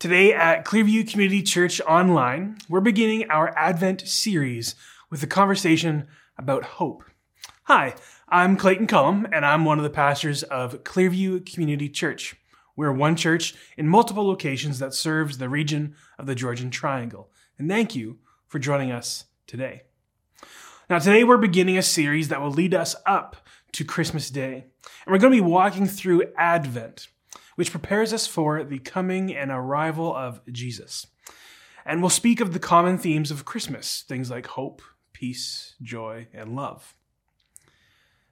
Today at Clearview Community Church Online, we're beginning our Advent series with a conversation about hope. Hi, I'm Clayton Cullum, and I'm one of the pastors of Clearview Community Church. We're one church in multiple locations that serves the region of the Georgian Triangle. And thank you for joining us today. Now, today we're beginning a series that will lead us up to Christmas Day. And we're going to be walking through Advent which prepares us for the coming and arrival of Jesus. And we'll speak of the common themes of Christmas, things like hope, peace, joy, and love.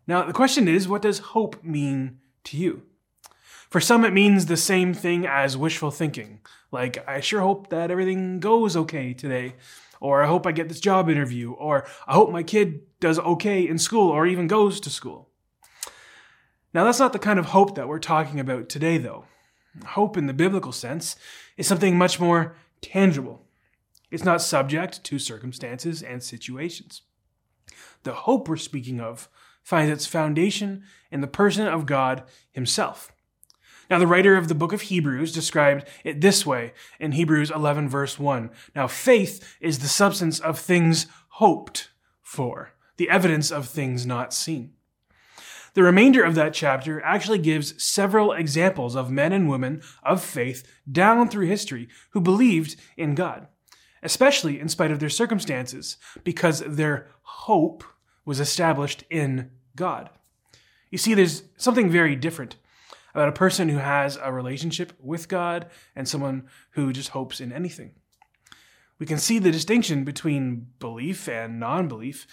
Now, the question is what does hope mean to you? For some, it means the same thing as wishful thinking, like, I sure hope that everything goes okay today, or I hope I get this job interview, or I hope my kid does okay in school or even goes to school. Now, that's not the kind of hope that we're talking about today, though. Hope in the biblical sense is something much more tangible. It's not subject to circumstances and situations. The hope we're speaking of finds its foundation in the person of God Himself. Now, the writer of the book of Hebrews described it this way in Hebrews 11, verse 1. Now, faith is the substance of things hoped for, the evidence of things not seen. The remainder of that chapter actually gives several examples of men and women of faith down through history who believed in God, especially in spite of their circumstances, because their hope was established in God. You see, there's something very different about a person who has a relationship with God and someone who just hopes in anything. We can see the distinction between belief and non belief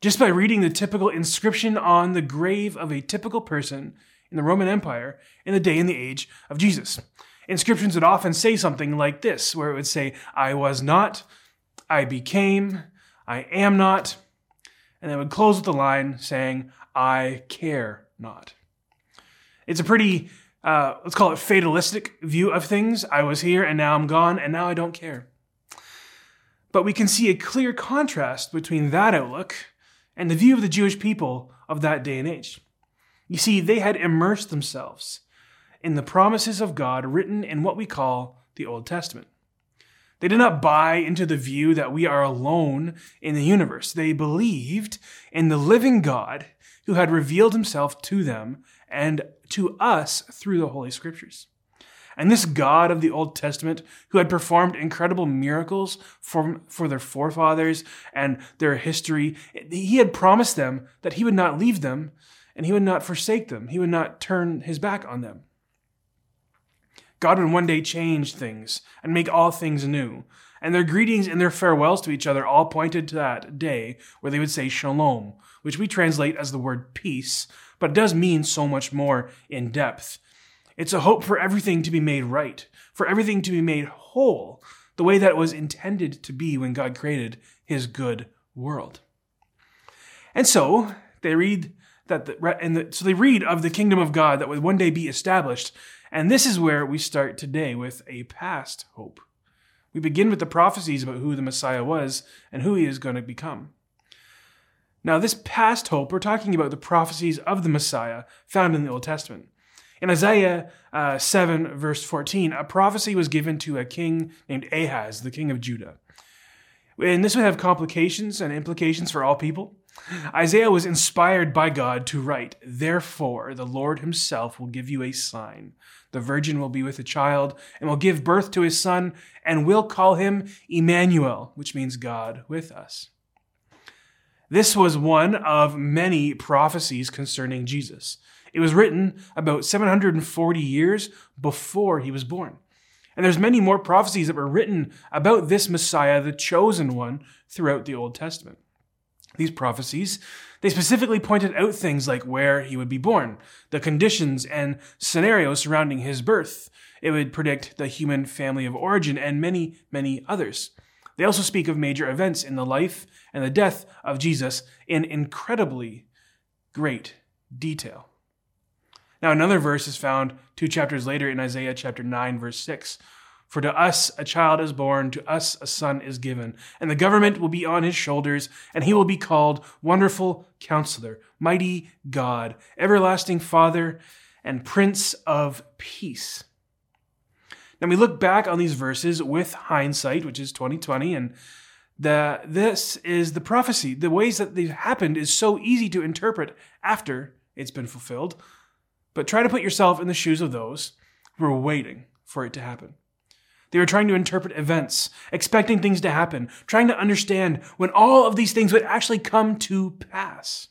just by reading the typical inscription on the grave of a typical person in the Roman Empire in the day and the age of Jesus. Inscriptions would often say something like this, where it would say, I was not, I became, I am not, and it would close with the line saying, I care not. It's a pretty, uh, let's call it fatalistic view of things. I was here and now I'm gone and now I don't care. But we can see a clear contrast between that outlook and the view of the Jewish people of that day and age. You see, they had immersed themselves in the promises of God written in what we call the Old Testament. They did not buy into the view that we are alone in the universe. They believed in the living God who had revealed himself to them and to us through the Holy Scriptures. And this God of the Old Testament, who had performed incredible miracles for, for their forefathers and their history, he had promised them that he would not leave them and he would not forsake them. He would not turn his back on them. God would one day change things and make all things new. And their greetings and their farewells to each other all pointed to that day where they would say shalom, which we translate as the word peace, but it does mean so much more in depth. It's a hope for everything to be made right, for everything to be made whole, the way that it was intended to be when God created his good world. And so they read that the, and the, so they read of the kingdom of God that would one day be established. And this is where we start today with a past hope. We begin with the prophecies about who the Messiah was and who he is going to become. Now, this past hope, we're talking about the prophecies of the Messiah found in the Old Testament. In Isaiah uh, 7, verse 14, a prophecy was given to a king named Ahaz, the king of Judah. And this would have complications and implications for all people. Isaiah was inspired by God to write, Therefore, the Lord himself will give you a sign. The virgin will be with a child and will give birth to his son and will call him Emmanuel, which means God with us. This was one of many prophecies concerning Jesus. It was written about 740 years before he was born. And there's many more prophecies that were written about this Messiah, the chosen one, throughout the Old Testament. These prophecies, they specifically pointed out things like where he would be born, the conditions and scenarios surrounding his birth. It would predict the human family of origin and many, many others. They also speak of major events in the life and the death of Jesus in incredibly great detail. Now, another verse is found two chapters later in Isaiah chapter 9, verse 6. For to us a child is born, to us a son is given, and the government will be on his shoulders, and he will be called Wonderful Counselor, Mighty God, Everlasting Father, and Prince of Peace. Now we look back on these verses with hindsight, which is 2020, and the this is the prophecy. The ways that they've happened is so easy to interpret after it's been fulfilled. But try to put yourself in the shoes of those who are waiting for it to happen. They were trying to interpret events, expecting things to happen, trying to understand when all of these things would actually come to pass.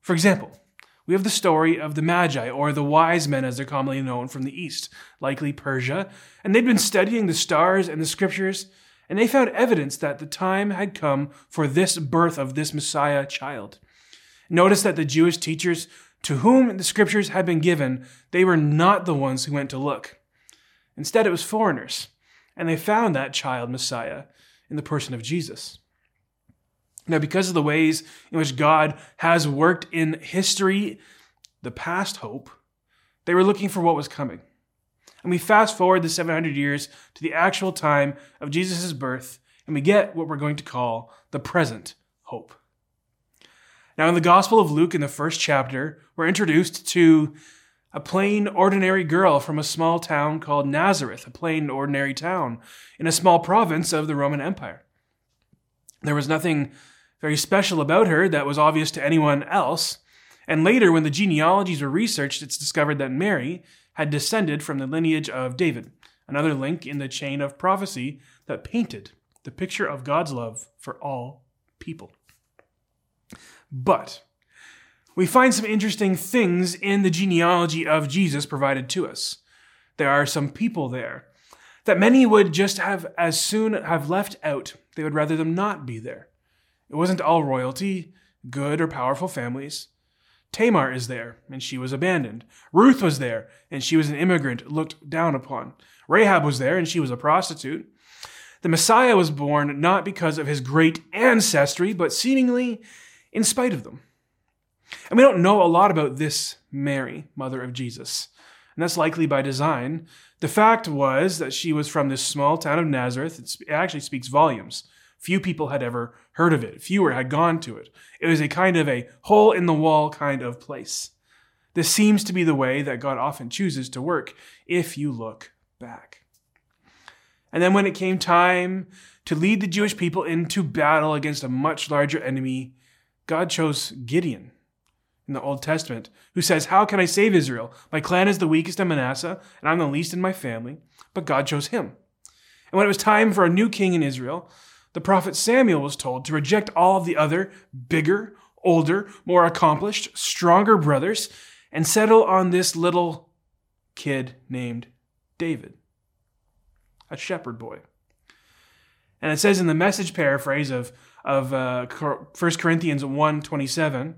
For example, we have the story of the Magi, or the wise men as they're commonly known from the East, likely Persia, and they'd been studying the stars and the scriptures, and they found evidence that the time had come for this birth of this Messiah child. Notice that the Jewish teachers to whom the scriptures had been given, they were not the ones who went to look. Instead, it was foreigners, and they found that child Messiah in the person of Jesus. Now, because of the ways in which God has worked in history, the past hope, they were looking for what was coming. And we fast forward the 700 years to the actual time of Jesus' birth, and we get what we're going to call the present hope. Now, in the Gospel of Luke, in the first chapter, we're introduced to a plain, ordinary girl from a small town called Nazareth, a plain, ordinary town in a small province of the Roman Empire. There was nothing very special about her that was obvious to anyone else. And later, when the genealogies were researched, it's discovered that Mary had descended from the lineage of David, another link in the chain of prophecy that painted the picture of God's love for all people. But we find some interesting things in the genealogy of Jesus provided to us. There are some people there that many would just have as soon have left out. They would rather them not be there. It wasn't all royalty, good or powerful families. Tamar is there, and she was abandoned. Ruth was there, and she was an immigrant looked down upon. Rahab was there, and she was a prostitute. The Messiah was born not because of his great ancestry, but seemingly in spite of them. And we don't know a lot about this Mary, mother of Jesus. And that's likely by design. The fact was that she was from this small town of Nazareth. It actually speaks volumes. Few people had ever heard of it. Fewer had gone to it. It was a kind of a hole in the wall kind of place. This seems to be the way that God often chooses to work if you look back. And then when it came time to lead the Jewish people into battle against a much larger enemy, God chose Gideon in the Old Testament, who says, How can I save Israel? My clan is the weakest in Manasseh, and I'm the least in my family. But God chose him. And when it was time for a new king in Israel, the prophet Samuel was told to reject all of the other, bigger, older, more accomplished, stronger brothers and settle on this little kid named David, a shepherd boy. And it says in the message paraphrase of of uh, 1 Corinthians 1.27,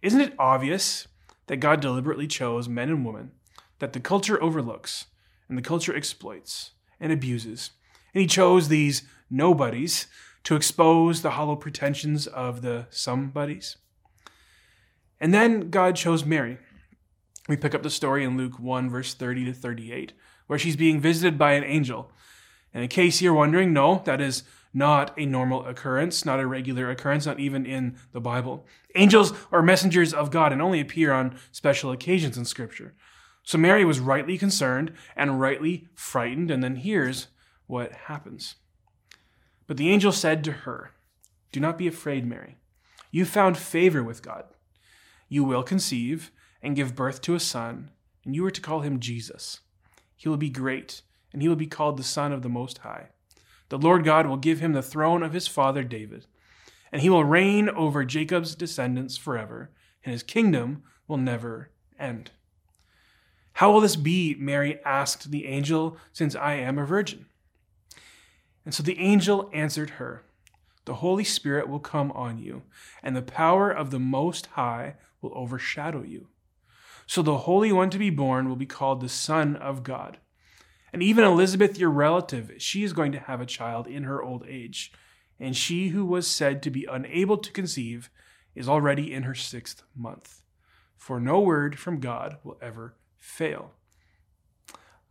isn't it obvious that God deliberately chose men and women that the culture overlooks and the culture exploits and abuses? And he chose these nobodies to expose the hollow pretensions of the somebodies. And then God chose Mary. We pick up the story in Luke 1, verse 30 to 38, where she's being visited by an angel. And in case you're wondering, no, that is not a normal occurrence, not a regular occurrence, not even in the Bible. Angels are messengers of God and only appear on special occasions in Scripture. So Mary was rightly concerned and rightly frightened, and then here's what happens. But the angel said to her, Do not be afraid, Mary. You found favor with God. You will conceive and give birth to a son, and you are to call him Jesus. He will be great, and he will be called the Son of the Most High. The Lord God will give him the throne of his father David, and he will reign over Jacob's descendants forever, and his kingdom will never end. How will this be? Mary asked the angel, since I am a virgin. And so the angel answered her, The Holy Spirit will come on you, and the power of the Most High will overshadow you. So the Holy One to be born will be called the Son of God. And even Elizabeth, your relative, she is going to have a child in her old age. And she who was said to be unable to conceive is already in her sixth month. For no word from God will ever fail.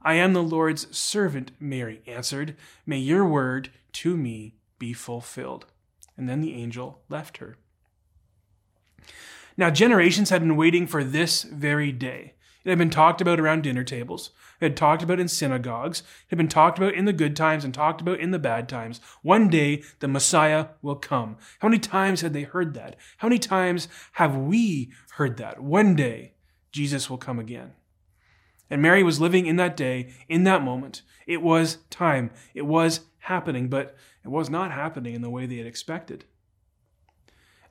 I am the Lord's servant, Mary answered. May your word to me be fulfilled. And then the angel left her. Now, generations had been waiting for this very day. It had been talked about around dinner tables. It had talked about in synagogues. It had been talked about in the good times and talked about in the bad times. One day the Messiah will come. How many times had they heard that? How many times have we heard that? One day Jesus will come again. And Mary was living in that day, in that moment. It was time. It was happening, but it was not happening in the way they had expected.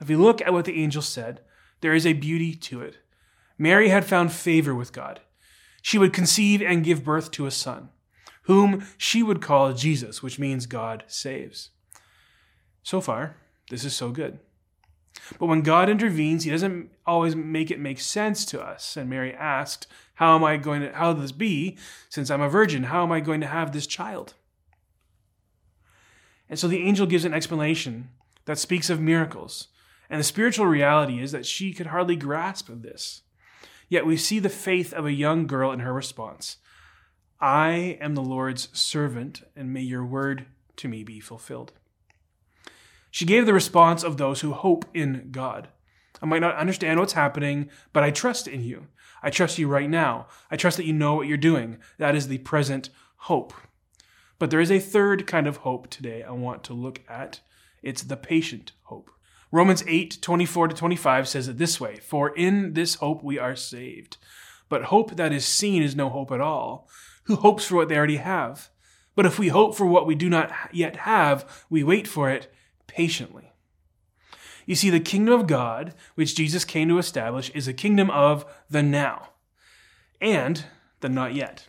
If we look at what the angel said, there is a beauty to it. Mary had found favor with God. She would conceive and give birth to a son, whom she would call Jesus, which means God saves. So far, this is so good. But when God intervenes, he doesn't always make it make sense to us. And Mary asked, How am I going to, how will this be? Since I'm a virgin, how am I going to have this child? And so the angel gives an explanation that speaks of miracles. And the spiritual reality is that she could hardly grasp this. Yet we see the faith of a young girl in her response I am the Lord's servant, and may your word to me be fulfilled. She gave the response of those who hope in God. I might not understand what's happening, but I trust in you. I trust you right now. I trust that you know what you're doing. That is the present hope. But there is a third kind of hope today I want to look at. It's the patient hope. Romans 8, 24 to 25 says it this way For in this hope we are saved. But hope that is seen is no hope at all. Who hopes for what they already have? But if we hope for what we do not yet have, we wait for it patiently. You see, the kingdom of God, which Jesus came to establish, is a kingdom of the now and the not yet.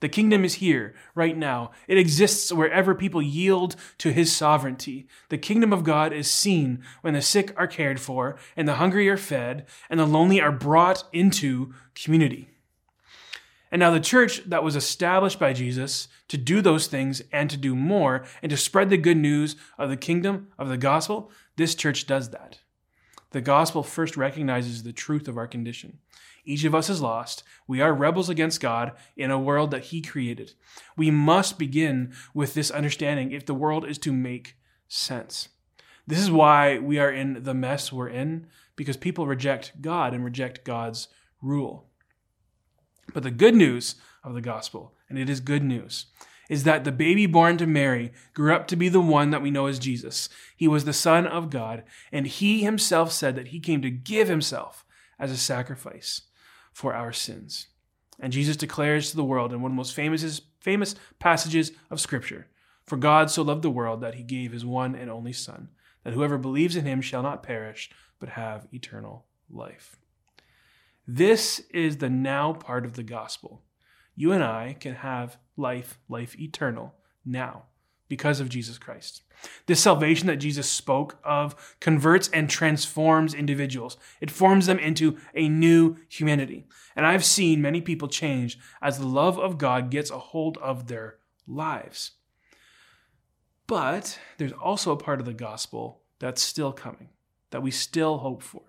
The kingdom is here, right now. It exists wherever people yield to his sovereignty. The kingdom of God is seen when the sick are cared for, and the hungry are fed, and the lonely are brought into community. And now the church that was established by Jesus to do those things and to do more and to spread the good news of the kingdom of the gospel, this church does that. The gospel first recognizes the truth of our condition. Each of us is lost. We are rebels against God in a world that He created. We must begin with this understanding if the world is to make sense. This is why we are in the mess we're in, because people reject God and reject God's rule. But the good news of the gospel, and it is good news, is that the baby born to Mary grew up to be the one that we know as Jesus. He was the Son of God, and he himself said that he came to give himself as a sacrifice for our sins. And Jesus declares to the world in one of the most famous, famous passages of Scripture For God so loved the world that he gave his one and only Son, that whoever believes in him shall not perish, but have eternal life. This is the now part of the gospel. You and I can have life, life eternal, now because of Jesus Christ. This salvation that Jesus spoke of converts and transforms individuals. It forms them into a new humanity. And I've seen many people change as the love of God gets a hold of their lives. But there's also a part of the gospel that's still coming, that we still hope for,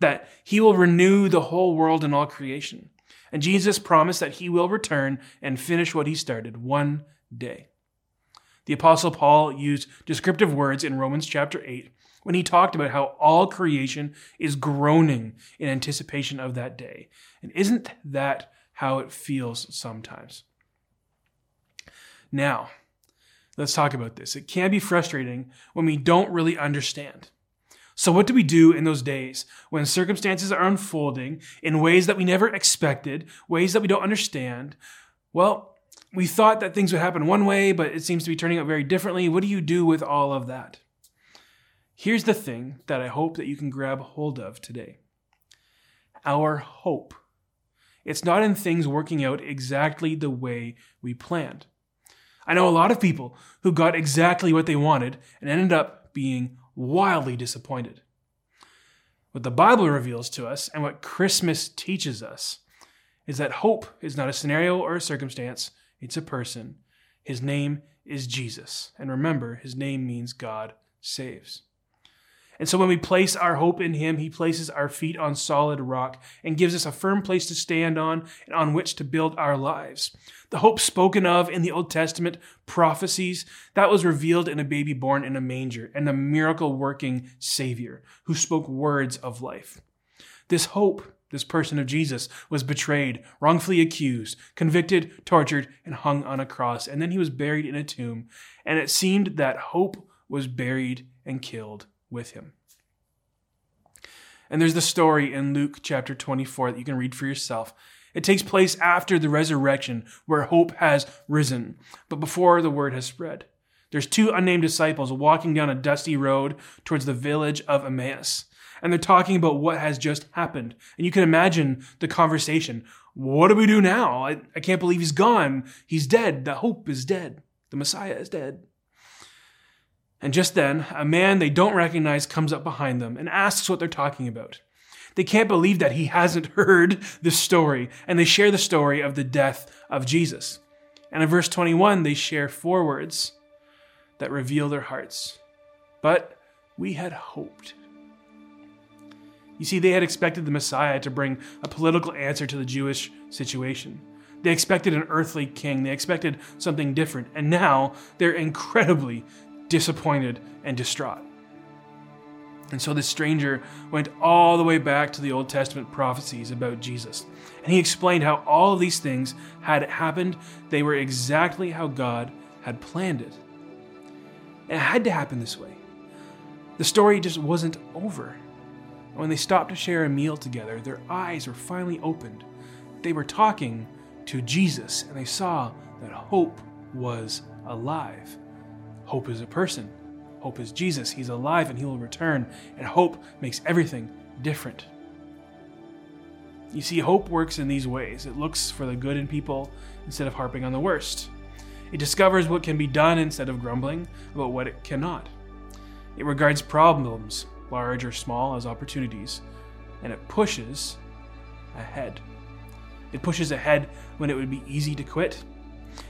that He will renew the whole world and all creation. And Jesus promised that He will return and finish what He started one day. The Apostle Paul used descriptive words in Romans chapter 8 when he talked about how all creation is groaning in anticipation of that day. And isn't that how it feels sometimes? Now, let's talk about this. It can be frustrating when we don't really understand. So, what do we do in those days when circumstances are unfolding in ways that we never expected, ways that we don't understand? Well, we thought that things would happen one way, but it seems to be turning out very differently. What do you do with all of that? Here's the thing that I hope that you can grab hold of today our hope. It's not in things working out exactly the way we planned. I know a lot of people who got exactly what they wanted and ended up being wildly disappointed. What the Bible reveals to us and what Christmas teaches us is that hope is not a scenario or a circumstance, it's a person. His name is Jesus. And remember, his name means God saves. And so when we place our hope in him, he places our feet on solid rock and gives us a firm place to stand on and on which to build our lives. The hope spoken of in the Old Testament prophecies, that was revealed in a baby born in a manger and a miracle working Savior who spoke words of life. This hope this person of Jesus, was betrayed, wrongfully accused, convicted, tortured, and hung on a cross. And then he was buried in a tomb. And it seemed that hope was buried and killed with him. And there's the story in Luke chapter 24 that you can read for yourself. It takes place after the resurrection, where hope has risen, but before the word has spread. There's two unnamed disciples walking down a dusty road towards the village of Emmaus and they're talking about what has just happened. And you can imagine the conversation. What do we do now? I, I can't believe he's gone. He's dead. The hope is dead. The Messiah is dead. And just then, a man they don't recognize comes up behind them and asks what they're talking about. They can't believe that he hasn't heard the story, and they share the story of the death of Jesus. And in verse 21, they share four words that reveal their hearts. But we had hoped. You see, they had expected the Messiah to bring a political answer to the Jewish situation. They expected an earthly king, they expected something different, and now they're incredibly disappointed and distraught. And so this stranger went all the way back to the Old Testament prophecies about Jesus. And he explained how all of these things had happened. They were exactly how God had planned it. It had to happen this way. The story just wasn't over. When they stopped to share a meal together, their eyes were finally opened. They were talking to Jesus, and they saw that hope was alive. Hope is a person. Hope is Jesus. He's alive and he will return. And hope makes everything different. You see, hope works in these ways it looks for the good in people instead of harping on the worst. It discovers what can be done instead of grumbling about what it cannot. It regards problems large or small, as opportunities, and it pushes ahead. It pushes ahead when it would be easy to quit.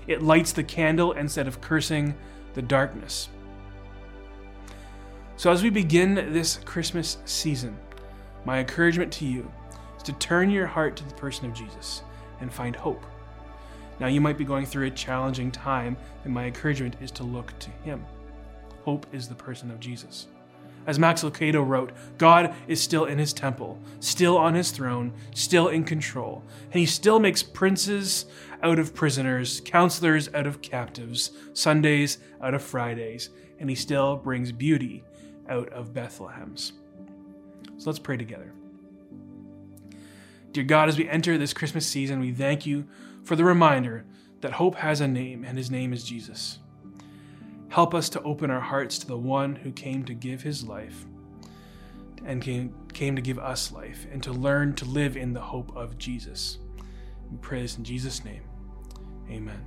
It lights the candle instead of cursing the darkness. So, as we begin this Christmas season, my encouragement to you is to turn your heart to the person of Jesus and find hope. Now, you might be going through a challenging time, and my encouragement is to look to Him. Hope is the person of Jesus. As Max Lucado wrote, God is still in his temple, still on his throne, still in control, and he still makes princes out of prisoners, counselors out of captives, Sundays out of Fridays, and he still brings beauty out of Bethlehems. So let's pray together. Dear God, as we enter this Christmas season, we thank you for the reminder that hope has a name, and his name is Jesus. Help us to open our hearts to the one who came to give his life and came, came to give us life and to learn to live in the hope of Jesus. We pray this in Jesus' name. Amen.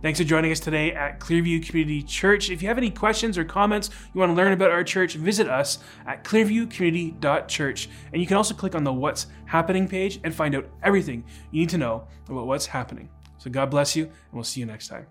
Thanks for joining us today at Clearview Community Church. If you have any questions or comments you want to learn about our church, visit us at clearviewcommunity.church. And you can also click on the What's Happening page and find out everything you need to know about what's happening. So God bless you, and we'll see you next time.